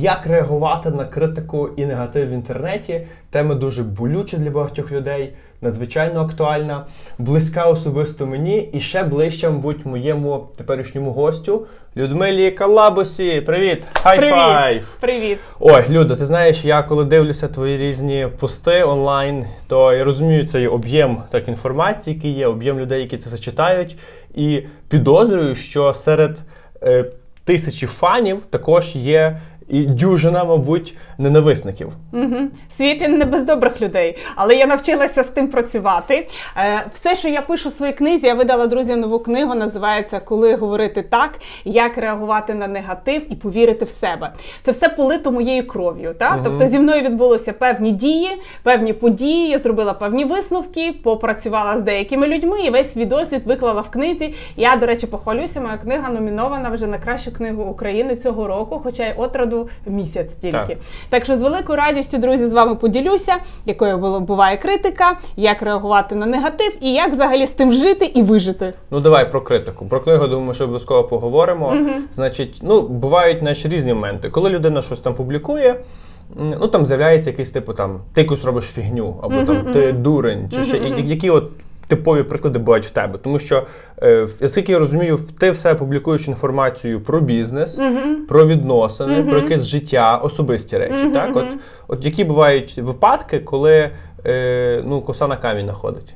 як реагувати на критику і негатив в інтернеті. Тема дуже болюча для багатьох людей, надзвичайно актуальна, близька особисто мені і ще ближче, мабуть, моєму теперішньому гостю Людмилі Калабусі. Привіт! Хай-файв! Привіт! Ой, Люда, ти знаєш, я коли дивлюся твої різні пости онлайн, то я розумію цей об'єм так інформації, який є, об'єм людей, які це читають, і підозрюю, що серед е, тисячі фанів також є і дюжина, мабуть, ненависників. Угу. Світ він не без добрих людей, але я навчилася з тим працювати. Е, все, що я пишу в своїй книзі, я видала друзям нову книгу, називається Коли говорити так, як реагувати на негатив і повірити в себе. Це все полито моєю кров'ю. Угу. Тобто зі мною відбулися певні дії, певні події, я зробила певні висновки, попрацювала з деякими людьми і весь свій досвід виклала в книзі. Я, до речі, похвалюся, моя книга номінована вже на кращу книгу України цього року, хоча й отраду місяць тільки. Так. так що з великою радістю, друзі, з вами поділюся, якою було буває критика, як реагувати на негатив і як взагалі з тим жити і вижити. Ну давай про критику. Про книгу думаю, що обов'язково поговоримо. Угу. Значить, ну бувають наші різні моменти, коли людина щось там публікує. Ну там з'являється якийсь типу там ти якусь робиш фігню, або там ти дурень, чи ще які от типові приклади бувають в тебе. Тому що, е, наскільки я розумію, ти все публікуєш інформацію про бізнес, uh-huh. про відносини, uh-huh. про якесь життя, особисті речі. Uh-huh. Так, от, от які бувають випадки, коли е, ну, коса на камінь находить.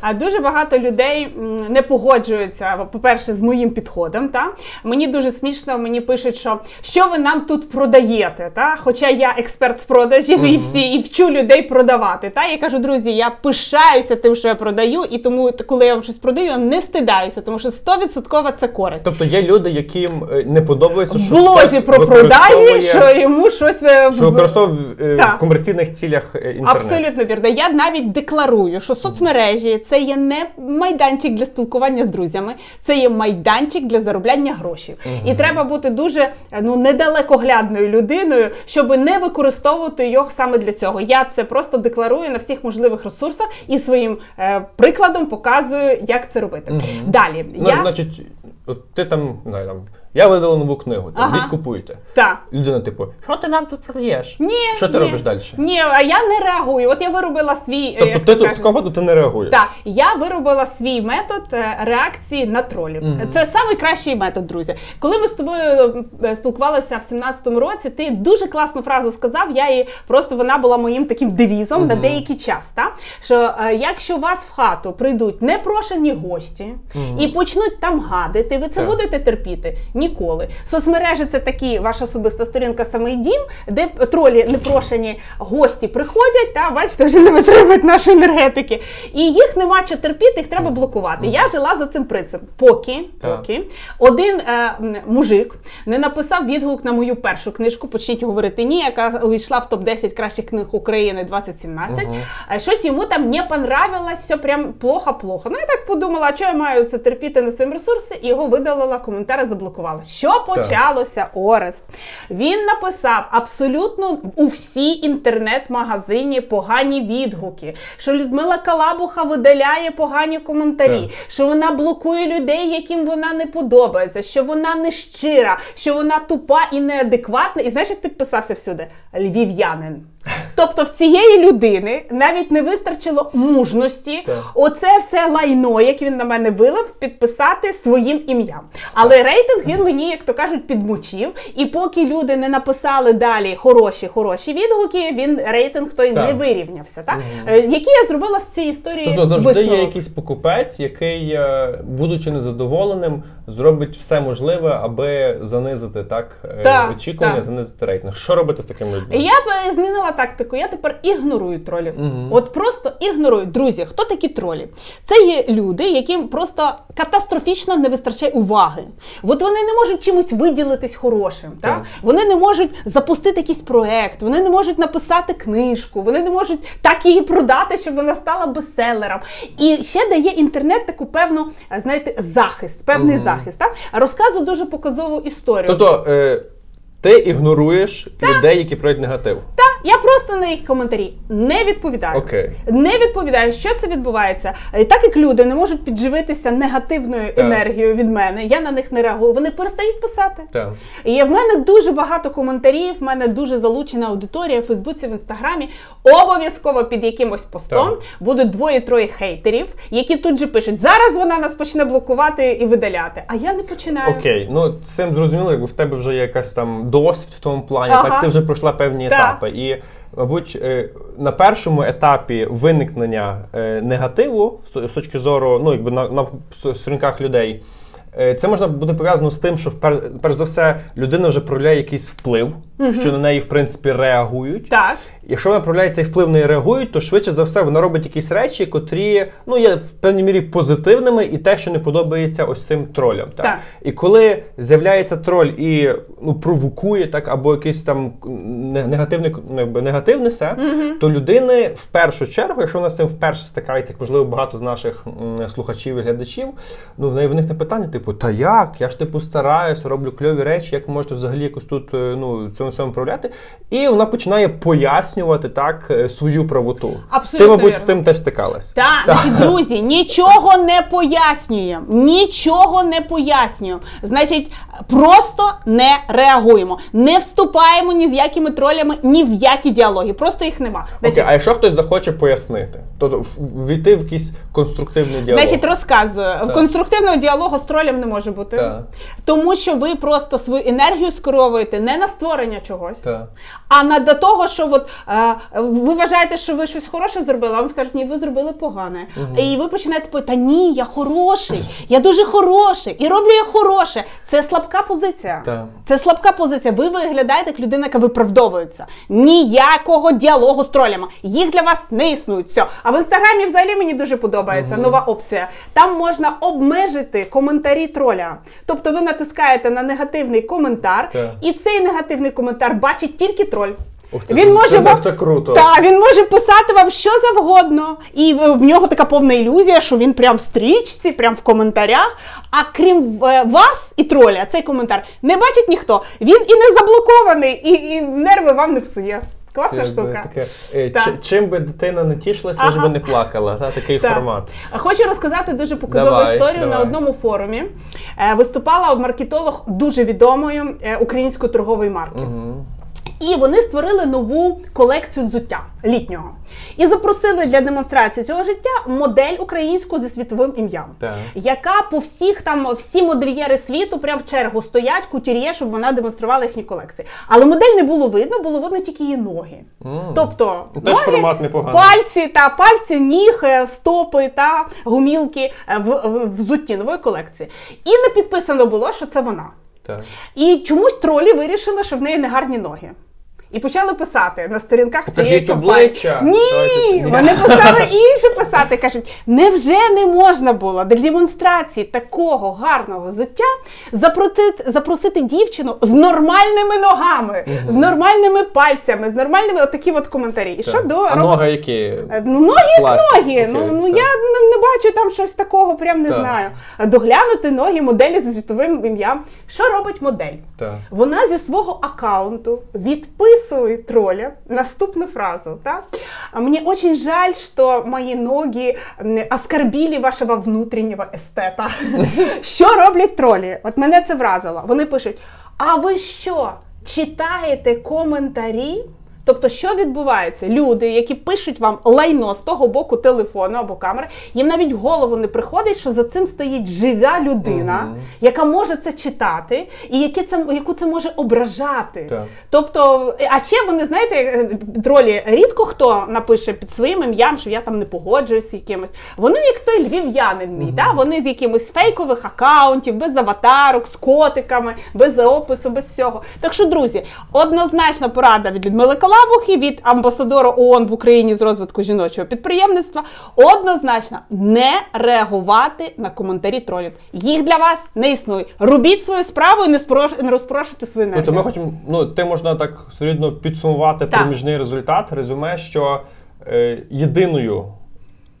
А дуже багато людей не погоджуються, по-перше, з моїм підходом. Та Мені дуже смішно, мені пишуть, що що ви нам тут продаєте. Та? Хоча я експерт з продажів і всі і вчу людей продавати. Та? Я кажу, друзі, я пишаюся тим, що я продаю, і тому, коли я вам щось продаю, я не стидаюся, тому що 100% це користь. Тобто є люди, яким е, не подобається що В блозі про продажі, що йому щось е, що використовує е, в комерційних цілях інтернет. Абсолютно вірно. Я навіть декларую, що соцмережі це є не майданчик для спілкування з друзями, це є майданчик для заробляння грошей. Угу. І треба бути дуже ну недалекоглядною людиною, щоб не використовувати його саме для цього. Я це просто декларую на всіх можливих ресурсах і своїм е, прикладом показую, як це робити. Угу. Далі ну, я значить, от ти там не там. Я видала нову книгу, там ага. купуйте. Так. Людина, типу, що ти нам тут продаєш? Ні. Що ти ні, робиш далі? Ні, а я не реагую. От я виробила свій. Тобто ти тут такого ти не реагуєш? Так, я виробила свій метод е, реакції на тролів. Mm-hmm. Це найкращий метод, друзі. Коли ми з тобою е, спілкувалися в 17-му році, ти дуже класну фразу сказав. Я її просто вона була моїм таким девізом на деякий час. Та? Що е, якщо вас в хату прийдуть непрошені гості і почнуть там гадити, ви це будете терпіти ніколи. Соцмережі це такі ваша особиста сторінка самий дім, де тролі непрошені гості приходять, та бачите, вже не витримують нашої енергетики. І їх нема що терпіти, їх треба блокувати. Я жила за цим принципом. Поки поки один е, мужик не написав відгук на мою першу книжку, почніть говорити ні, яка увійшла в топ-10 кращих книг України 2017. Uh-huh. Щось йому там не понравилось, все прям плохо-плохо. Ну я так подумала, а що я маю це терпіти на своєму ресурсі, і його видалила, коментари заблокувала. Що що почалося Орест? Він написав абсолютно у всій інтернет-магазині погані відгуки, що Людмила Калабуха видаляє погані коментарі, так. що вона блокує людей, яким вона не подобається, що вона не щира, що вона тупа і неадекватна. І знаєш, як підписався всюди? Львів'янин. Тобто в цієї людини навіть не вистачило мужності, так. оце все лайно, яке він на мене вилив, підписати своїм ім'ям. Але так. рейтинг він мені, як то кажуть, підмочив. І поки люди не написали далі хороші, хороші відгуки, він рейтинг той так. не вирівнявся. Так? Угу. Які я зробила з цієї історії? Тобто завжди висновок. є якийсь покупець, який, е, будучи незадоволеним, зробить все можливе, аби занизити так, е, так очікування, так. занизити рейтинг. Що робити з такими людьми? Я б змінила тактику. Я тепер ігнорую тролів. Угу. От просто ігнорую. Друзі, хто такі тролі? Це є люди, яким просто катастрофічно не вистачає уваги. От вони не можуть чимось виділитись хорошим. Так? так? Вони не можуть запустити якийсь проект, вони не можуть написати книжку, вони не можуть так її продати, щоб вона стала бестселером. І ще дає інтернет таку певну, знаєте, захист, певний угу. захист. Так? Розказую дуже показову історію. Тобто, е, ти ігноруєш людей, які проють негатив. Так. я просто на їх коментарі не відповідаю. Окей. Не відповідаю, що це відбувається. І так як люди не можуть підживитися негативною Так. енергією від мене, я на них не реагую. Вони перестають писати. Так. І в мене дуже багато коментарів, в мене дуже залучена аудиторія в Фейсбуці, в інстаграмі. Обов'язково під якимось постом Так. будуть двоє-троє хейтерів, які тут же пишуть: зараз вона нас почне блокувати і видаляти. А я не починаю. Окей, ну з цим зрозуміло, якби в тебе вже є якась там досвід в тому плані, Ага. так ти вже пройшла певні Так. етапи. І, мабуть, е, на першому етапі виникнення е, негативу з точки зору, ну якби на, на сторінках людей. е, Це можна буде пов'язано з тим, що перш за все людина вже проявляє якийсь вплив, що на неї в принципі реагують. Так. Якщо вона проявляє цей вплив не реагують, то швидше за все вона робить якісь речі, котрі ну є в певній мірі позитивними, і те, що не подобається ось цим тролям. Так? Так. І коли з'являється троль і ну провокує так, або якийсь там не- негативний ну, якби, негатив несе, то людини в першу чергу, якщо вона з цим вперше стикається, як можливо багато з наших м, слухачів і глядачів, ну в неї виникне питання, типу, та як? Я ж типу стараюся, роблю кльові речі, як можете взагалі якось тут е, ну цьому всьому проявляти? І вона починає пояснювати так е, свою правоту. Абсолютно Ти, мабуть, з тим теж стикалась. Так, значить, друзі, нічого не пояснюємо. Нічого не пояснюємо. Значить, просто не реагуємо. Не вступаємо ні з якими тролями, ні в які діалоги. Просто їх нема. Значить, Окей, а якщо хтось захоче пояснити, то війти в якийсь конструктивний діалог. Значить, розказую. Конструктивного діалогу з тролем не може бути. Так. Тому що ви просто свою енергію скеровуєте не на створення чогось, Так. а на до того, що от, е, ви вважаєте, що ви щось хороше зробили, а вам скажуть, ні, ви зробили погане. І ви починаєте пити, та ні, я хороший, я дуже хороший, і роблю я хороше. Це слабка позиція. Так. Це слабка позиція. Ви виглядаєте як людина, яка виправдовується. Ніякого діалогу з тролями. Їх для вас не існують. Все. А в інстаграмі взагалі мені дуже подобається нова опція. Там можна обмежити коментарі троля. Тобто ви натискаєте на негативний коментар, Так. і цей негативний коментар бачить тільки троль. Ух ти, Він може це вам так круто. Та, він може писати вам що завгодно, і в, в нього така повна ілюзія, що він прям в стрічці, прям в коментарях. А крім е, вас і троля, цей коментар не бачить ніхто. Він і не заблокований, і, і нерви вам не псує. Класна штука. Таке, е, Так. чи- чим би дитина не тішилась, Ага. би не плакала. Та, такий Так. формат. Хочу розказати дуже показову Давай, історію на одному форумі. Е, Виступала маркетолог дуже відомої е, української торгової марки. І вони створили нову колекцію взуття літнього. І запросили для демонстрації цього життя модель українську зі світовим ім'ям, Так. яка по всіх там всі модельєри світу прям в чергу стоять, кутюр'є, щоб вона демонструвала їхні колекції. Але модель не було видно, було видно тільки її ноги. Тобто Ну, теж ноги, формат непоганий. пальці та пальці, ніг, е, стопи та гумілки е, в, в взутті нової колекції. І не підписано було, що це вона. Так. І чомусь тролі вирішили, що в неї не гарні ноги. І почали писати на сторінках цієї компанії. обличчя. Ні, вони почали інше писати. Кажуть, невже не можна було для демонстрації такого гарного взуття запросити, запросити дівчину з нормальними ногами, з нормальними пальцями, з нормальними отакі от коментарі. І що до А роб- ноги які? Е, Ну, ноги як ноги. ну, ну так. я не, не бачу там щось такого, прям не Так. знаю. Доглянути ноги моделі зі світовим ім'ям. Що робить модель? Так. Вона зі свого аккаунту відписує троля наступну фразу. да? Мне дуже жаль, що мої ноги оскорбили вашого внутрішнього естета. Що роблять тролі? От мене це вразило. Вони пишуть: А ви що? Читаєте коментарі? Тобто, що відбувається? Люди, які пишуть вам лайно з того боку телефону або камери, їм навіть в голову не приходить, що за цим стоїть жива людина, яка може це читати, і яке це, яку це може ображати. Так. Тобто, а ще вони, знаєте, е, тролі, рідко хто напише під своїм ім'ям, що я там не погоджуюсь з якимось. Вони як той львів'янин мій, та? вони з якимось фейкових акаунтів, без аватарок, з котиками, без опису, без всього. Так що, друзі, однозначна порада від Людмили Калабухи, від амбасадора ООН в Україні з розвитку жіночого підприємництва. Однозначно не реагувати на коментарі тролів. Їх для вас не існує. Робіть свою справу і не, спрош... не розпрошуйте свою Ну, енергію. то ми хочемо, ну, ти можна так солідно підсумувати Так. проміжний результат, резюме, що е, єдиною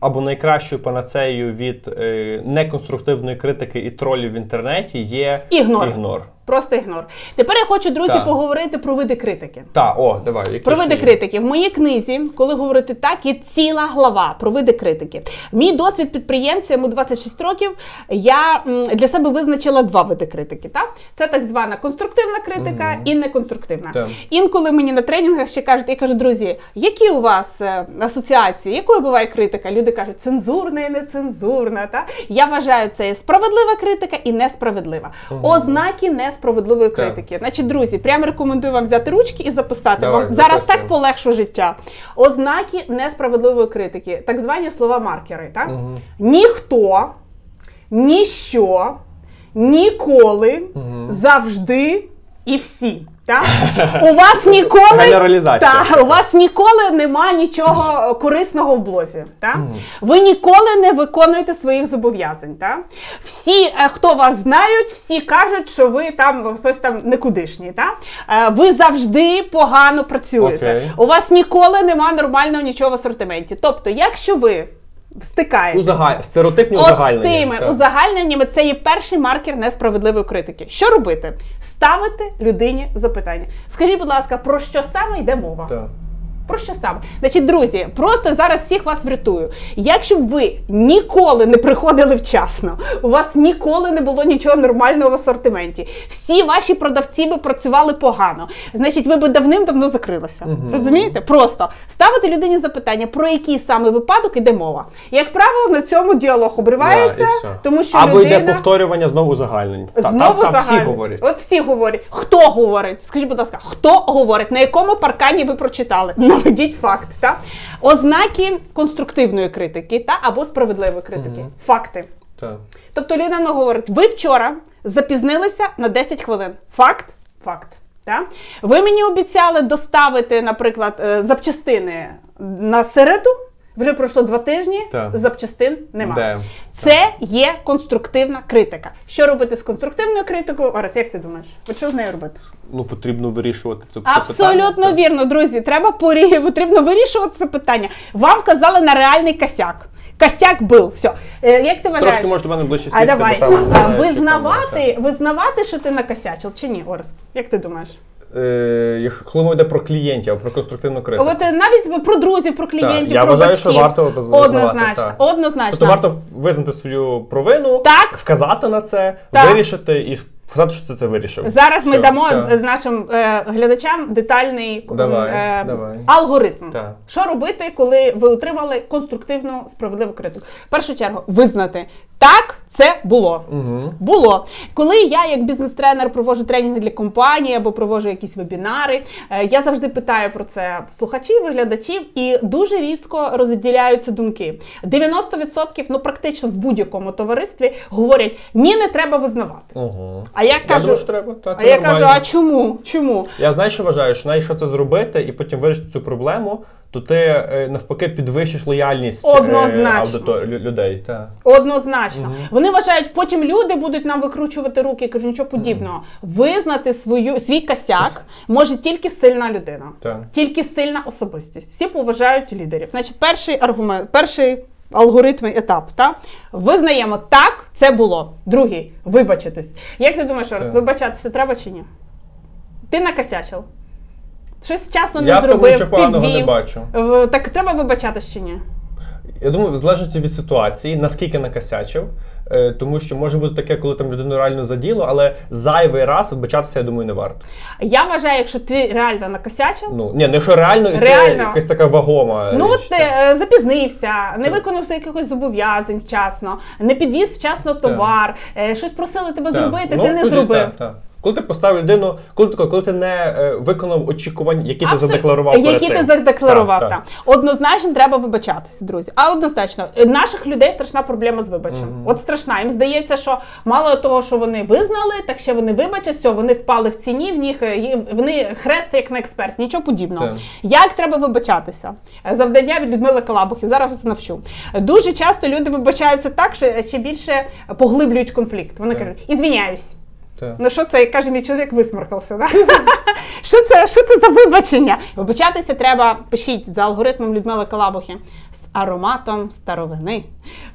або найкращою панацеєю від е, неконструктивної критики і тролів в інтернеті є Ігнор. ігнор. Просто ігнор. Тепер я хочу, друзі, Так. поговорити про види критики. Та, о, давай. які Про види критики. В моїй книзі, коли говорити так, є ціла глава про види критики. Мій досвід підприємця, йому 26 років. Я для себе визначила два види критики. Так? Це так звана конструктивна критика і неконструктивна. Так. Інколи мені на тренінгах ще кажуть, я кажу, друзі, які у вас е, асоціації, якою буває критика? Люди кажуть, цензурна і нецензурна. Та? Я вважаю, це є справедлива критика і несправедлива. Ознаки несправедливої Так. критики. Значить, друзі, прямо рекомендую вам взяти ручки і записати. Давай, вам зараз записуємо. так полегшу життя. Ознаки несправедливої критики, так звані слова маркери. Так? Ніхто, ніщо, ніколи, завжди і всі. Так? У вас ніколи. Так, у вас ніколи нема нічого корисного в блозі. Так? Ви ніколи не виконуєте своїх зобов'язань. Так? Всі, е, хто вас знають, всі кажуть, що ви там хтось там никудишній. Так? Е, Ви завжди погано працюєте. Окей. У вас ніколи нема нормального нічого в асортименті. Тобто, якщо ви стикаєтеся Узага... Стереотипні От з тими так. узагальненнями це є перший маркер несправедливої критики. Що робити? Ставити людині запитання. Скажіть, будь ласка, про що саме йде мова? Так. Про що саме? Значить, друзі, просто зараз всіх вас врятую. Якщо б ви ніколи не приходили вчасно, у вас ніколи не було нічого нормального в асортименті, всі ваші продавці би працювали погано. Значить, ви би давним-давно закрилися. Розумієте? Просто ставити людині запитання, про який саме випадок іде мова. Як правило, на цьому діалог обривається, Да, тому що Або людина... йде повторювання знову узагальнень. Та, Знову там, там всі говорять. От всі говорять. Хто говорить? Скажіть, будь ласка, хто говорить? На якому паркані ви прочитали? Наведіть факт. Та? Ознаки конструктивної критики та або справедливої критики. Факти. Так. Тобто людина говорить: ви вчора запізнилися на 10 хвилин. Факт? Факт. Та? Ви мені обіцяли доставити, наприклад, е, запчастини на середу. Вже пройшло два тижні, Так. запчастин немає. Де? Це є конструктивна критика. Що робити з конструктивною критикою? Орес, як ти думаєш? От що з нею робити? Ну, потрібно вирішувати це, це Абсолютно питання. вірно, друзі. Треба порі... потрібно вирішувати це питання. Вам вказали на реальний косяк. Косяк був. Все. Е, як ти вважаєш? Трошки може до мене ближче А давай там... А, е, визнавати, визнавати, що ти накосячив, чи ні, Орест? Як ти думаєш? Е, коли мова йде про клієнтів, про конструктивну критику. От е, навіть про друзів, про клієнтів, я про вважаю, батьків. що варто визнавати, однозначно, так. однозначно. Тобто варто визнати свою провину, Так. вказати на це, Так. вирішити і сказати, що ти це вирішив. Зараз ми дамо так. е, нашим е, глядачам детальний Давай, е, давай. алгоритм. Так. Що робити, коли ви отримали конструктивну справедливу критику? В першу чергу визнати так, це було. Угу. Було. Коли я, як бізнес-тренер, проводжу тренінги для компанії або проводжу якісь вебінари, е, я завжди питаю про це слухачів, глядачів, і дуже різко розділяються думки. 90%, ну практично в будь-якому товаристві, говорять: ні, не треба визнавати. Угу. А я Я кажу, думаю, що треба. Та, а це я кажу, а чому? Чому? Я знаю, що вважаю, що навіть якщо це зробити і потім вирішити цю проблему, то ти е, навпаки підвищиш лояльність е, Однозначно. людей. Та. Однозначно. Вони вважають, потім люди будуть нам викручувати руки. Я кажу, нічого подібного. Визнати свою свій косяк може тільки сильна людина, Так. тільки сильна особистість. Всі поважають лідерів. Значить, перший аргумент, перший алгоритм етап. Та? Визнаємо так, це було. Другий вибачитись. Як ти думаєш, Орес, вибачатися треба чи ні? Ти накосячив. Щось вчасно Я не в тому зробив, нічого поганого підвів. не бачу. В- Так треба вибачатись чи ні? Я думаю, в залежності від ситуації, наскільки накосячив. Е, Тому що може бути таке, коли там людину реально заділо, але зайвий раз вибачатися, я думаю, не варто. Я вважаю, якщо ти реально накосячив, Ну ні, ну якщо реально, і це Реально. якась така вагома. Ну річ, от ти так. е, запізнився, не виконав якихось зобов'язань вчасно, не підвіз вчасно товар, е, щось просили тебе Так. зробити, Ну, ти не тоді зробив. так, так. Коли ти поставив людину, коли ти, коли ти не е, виконав очікувань, які ти Абсолютно. задекларував. перед ти тим. задекларував Так, так. Однозначно треба вибачатися, друзі. А однозначно, е, наших людей страшна проблема з вибачем. От страшна. Їм здається, що мало того, що вони визнали, так ще вони вибачать, все, вони впали в ціні, в них е, вони хрест як на експерт, нічого подібного. Так. Як треба вибачатися? Завдання від Людмили Калабухів. Зараз вас навчу. Дуже часто люди вибачаються так, що ще більше поглиблюють конфлікт. Вони Так. кажуть, ізвиняюсь. Ну що це, як каже мій чоловік, висморкався. Да? що, це, що це за вибачення? Вибачатися треба, пишіть за алгоритмом Людмили Калабухи з ароматом старовини.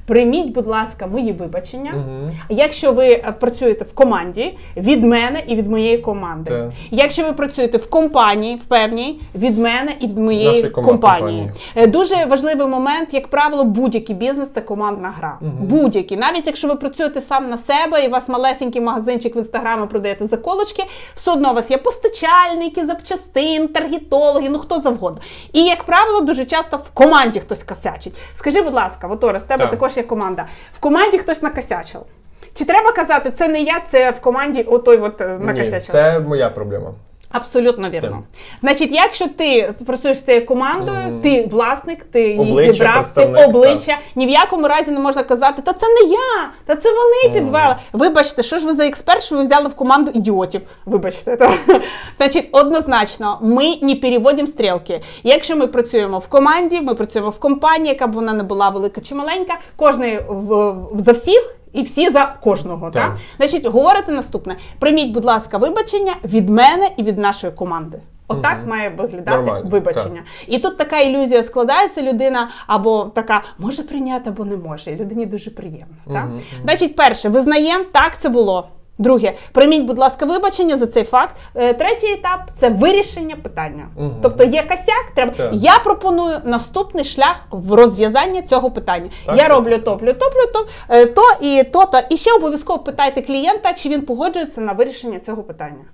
Прийміть, будь ласка, мої вибачення. Мгм. Якщо ви е, працюєте в команді від мене і від моєї команди. Так. Якщо ви працюєте в компанії, в певній від мене і від моєї компанії. компанії. Е, Дуже важливий момент, як правило, будь-який бізнес це командна гра. Будь-який, навіть якщо ви працюєте сам на себе і у вас малесенький магазинчик в інстаграмі продаєте заколочки, все одно у вас є постачальники, запчастин, таргетологи, ну хто завгодно. І як правило, дуже часто в команді хтось косячить. Скажи, будь ласка, Вотора, з тебе Так. також є команда. В команді хтось накосячив. Чи треба казати, це не я, це в команді отой от накосячив? Ні, це моя проблема. Абсолютно вірно. Так. Значить, якщо ти працюєш з цією командою, ти власник, ти її Обличчя, зібрав, ти обличчя. Ні в якому разі не можна казати, та це не я, та це вони підвели. Вибачте, що ж ви за експерт, що ви взяли в команду ідіотів? Вибачте, та. значить, однозначно, ми не переводимо стрілки. Якщо ми працюємо в команді, ми працюємо в компанії, яка б вона не була велика чи маленька, кожний в, в- за всіх. І всі за кожного, так. Так. Значить, говорите наступне: прийміть, будь ласка, вибачення від мене і від нашої команди. Отак має виглядати Нормально, вибачення. І тут така ілюзія складається, людина або така може прийняти, або не може. І людині дуже приємно. Так? Значить, перше, визнаємо, так це було. Друге, прийміть, будь ласка, вибачення за цей факт. Е, Третій етап це вирішення питання. Тобто є косяк, треба. Так. Я пропоную наступний шлях в розв'язання цього питання. Так, Я так. роблю топлю, топлю, топ, е, то і то, то. І ще обов'язково питайте клієнта, чи він погоджується на вирішення цього питання.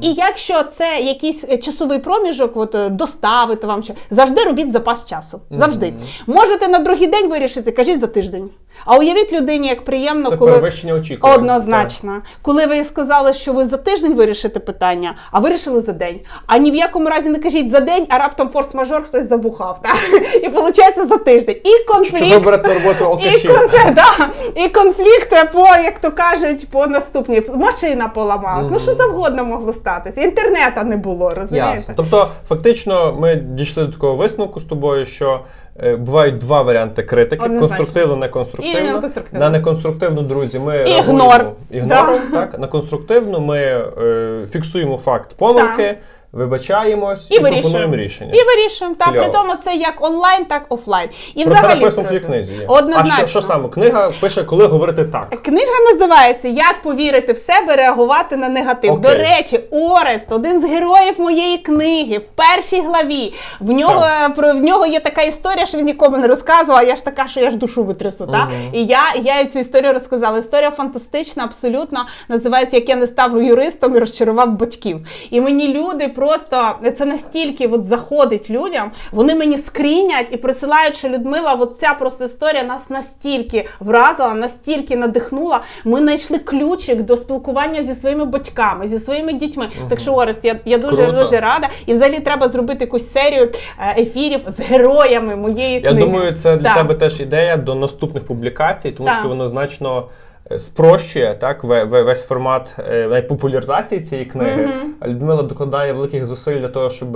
І якщо це якийсь е, часовий проміжок, от доставити вам що, завжди робіть запас часу. Завжди. Можете на другий день вирішити, кажіть за тиждень. А уявіть людині, як приємно, Це коли перевищення очікувань. Однозначно. Коли ви сказали, що ви за тиждень вирішите питання, а вирішили за день. А ні в якому разі не кажіть за день, а раптом форс-мажор хтось забухав. Так? І виходить за тиждень. І конфлікт. берете на роботу І, алкашів? кон- да, і конфлікт по, як то кажуть, по наступній машина поламалась. Ну що завгодно могло статися. Інтернету не було, розумієте? Ясно. Тобто, фактично, ми дійшли до такого висновку з тобою, що е, бувають два варіанти критики: конструктивно, неконструктивно. І неконструктивно. На неконструктивну, друзі, ми Ігнор. ігнором. Так? На конструктивну ми е, фіксуємо факт помилки, вибачаємось і, І пропонуємо рішення. І вирішуємо. Та при тому це як онлайн, так офлайн. І Про це взагалі написано в друзі, книзі. є. Однозначно. А що, що саме? Книга пише, коли говорити так. Книжка називається Як повірити в себе, реагувати на негатив. Окей. До речі, Орест, один з героїв моєї книги, в першій главі. В нього про в нього є така історія, що він нікому не розказував. а Я ж така, що я ж душу витрясу. Та? І я, я цю історію розказала. Історія фантастична, абсолютно називається Як я не став юристом і розчарував батьків. І мені люди просто це настільки от заходить людям. Вони мені скрінять і присилають, що Людмила, от ця просто історія нас настільки вразила, настільки надихнула. Ми знайшли ключик до спілкування зі своїми батьками, зі своїми дітьми. Так що, Орест, я, я дуже Круто. дуже рада. І взагалі треба зробити якусь серію е, ефірів з героями моєї Я книги. думаю, це для Так. тебе теж ідея до наступних публікацій, тому Так. що воно значно спрощує так ве- ве- весь формат е, популяризації цієї книги. А Людмила докладає великих зусиль для того, щоб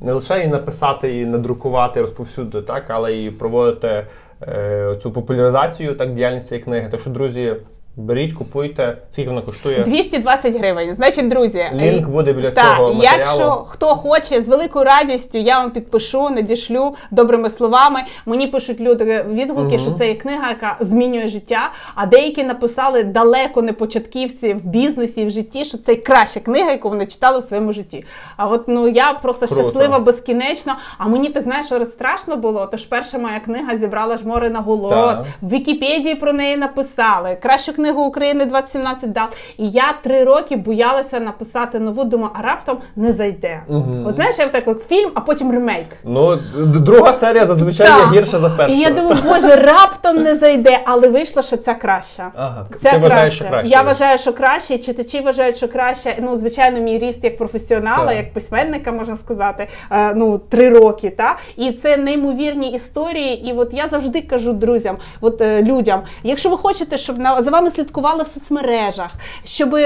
не лише її написати, і надрукувати, розповсюдити, так, але і проводити е, цю популяризацію так діяльність цієї книги. Так що, друзі, беріть, купуйте, скільки вона коштує. 220 гривень. Значить, друзі, Лінк буде біля Так, цього матеріалу. якщо хто хоче, з великою радістю я вам підпишу, надішлю добрими словами. Мені пишуть люди відгуки, що це є книга, яка змінює життя. А деякі написали далеко не початківці в бізнесі і в житті, що це краща книга, яку вони читали в своєму житті. А от ну я просто Круто. щаслива безкінечно. А мені так знаєш, що страшно було. Тож перша моя книга зібрала жмори на голод. В Вікіпедії про неї написали. Кращу книгу України 2017 дав. І я три роки боялася написати нову, думаю, а раптом не зайде. От знаєш, я так фільм, а потім ремейк. Ну, друга серія зазвичай Так. є гірша за першу. І я думаю, боже, раптом не зайде, але вийшло, що ця краща. Ага, Це ти вважаєш, що краще Я вважаю, що краще. Читачі вважають, що краще. Ну, звичайно, мій ріст як професіонала, Так. як письменника, можна сказати, е, ну три роки. Та і це неймовірні історії. І от я завжди кажу друзям, от е, людям, якщо ви хочете, щоб на за вами слідкували в соцмережах, щоб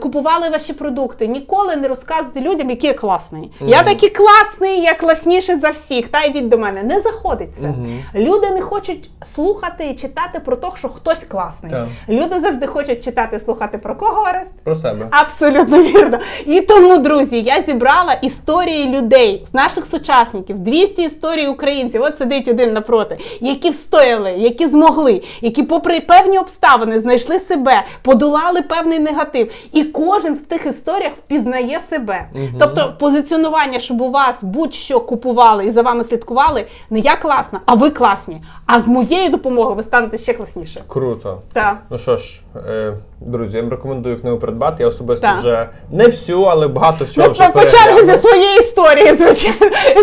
купували ваші продукти. Ніколи не розказуйте людям, який я класний. Я такий класний, я класніший за всіх. Та йдіть до мене. Не заходить це. Люди не хочуть слухати і читати про те, що хтось класний. Так. Люди завжди хочуть читати і слухати про кого Орест? Про себе. Абсолютно вірно. І тому, друзі, я зібрала історії людей, наших сучасників, 200 історій українців. От сидить один напроти, які встояли, які змогли, які, попри певні обставини, знайшли себе, подолали певний негатив. І кожен в тих історіях впізнає себе. Тобто, позиціонування, щоб у вас будь-що купували і за вами слідкували, не я класна, а ви класні. А з моєю допомогою ви станете ще класніше. Круто. Так. Ну що ж, е, друзі, я вам рекомендую книгу придбати. Я особисто Так. вже не всю, але багато всього Ну, вже почав вже зі своєї історії, звичайно.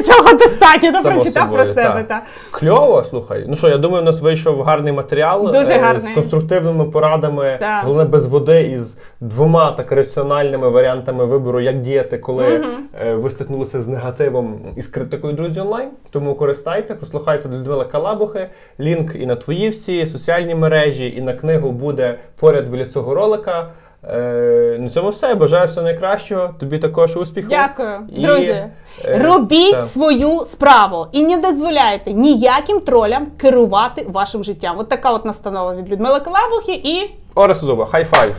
Цього достатньо, Само прочитав про себе. так. Та. Кльово, слухай. Ну що, я думаю, у нас вийшов гарний матеріал Дуже е, з конструктивними порадами, Так. головне без води і з двома так раціональними варіантами вибору, як діяти, коли е, ви стикнулися з негативом і з критикою друзі онлайн. Тому користайте, послухайте до Людмила Калабухи. Лінк і на твої всі соціальні мережі, і на книгу буде поряд біля цього ролика. Е, на цьому все. Бажаю все найкращого. Тобі також успіху. Дякую, І, друзі. е, Робіть та. свою справу і не дозволяйте ніяким тролям керувати вашим життям. От така от настанова від Людмили Калабухи і Орес Зуба, хай-файв!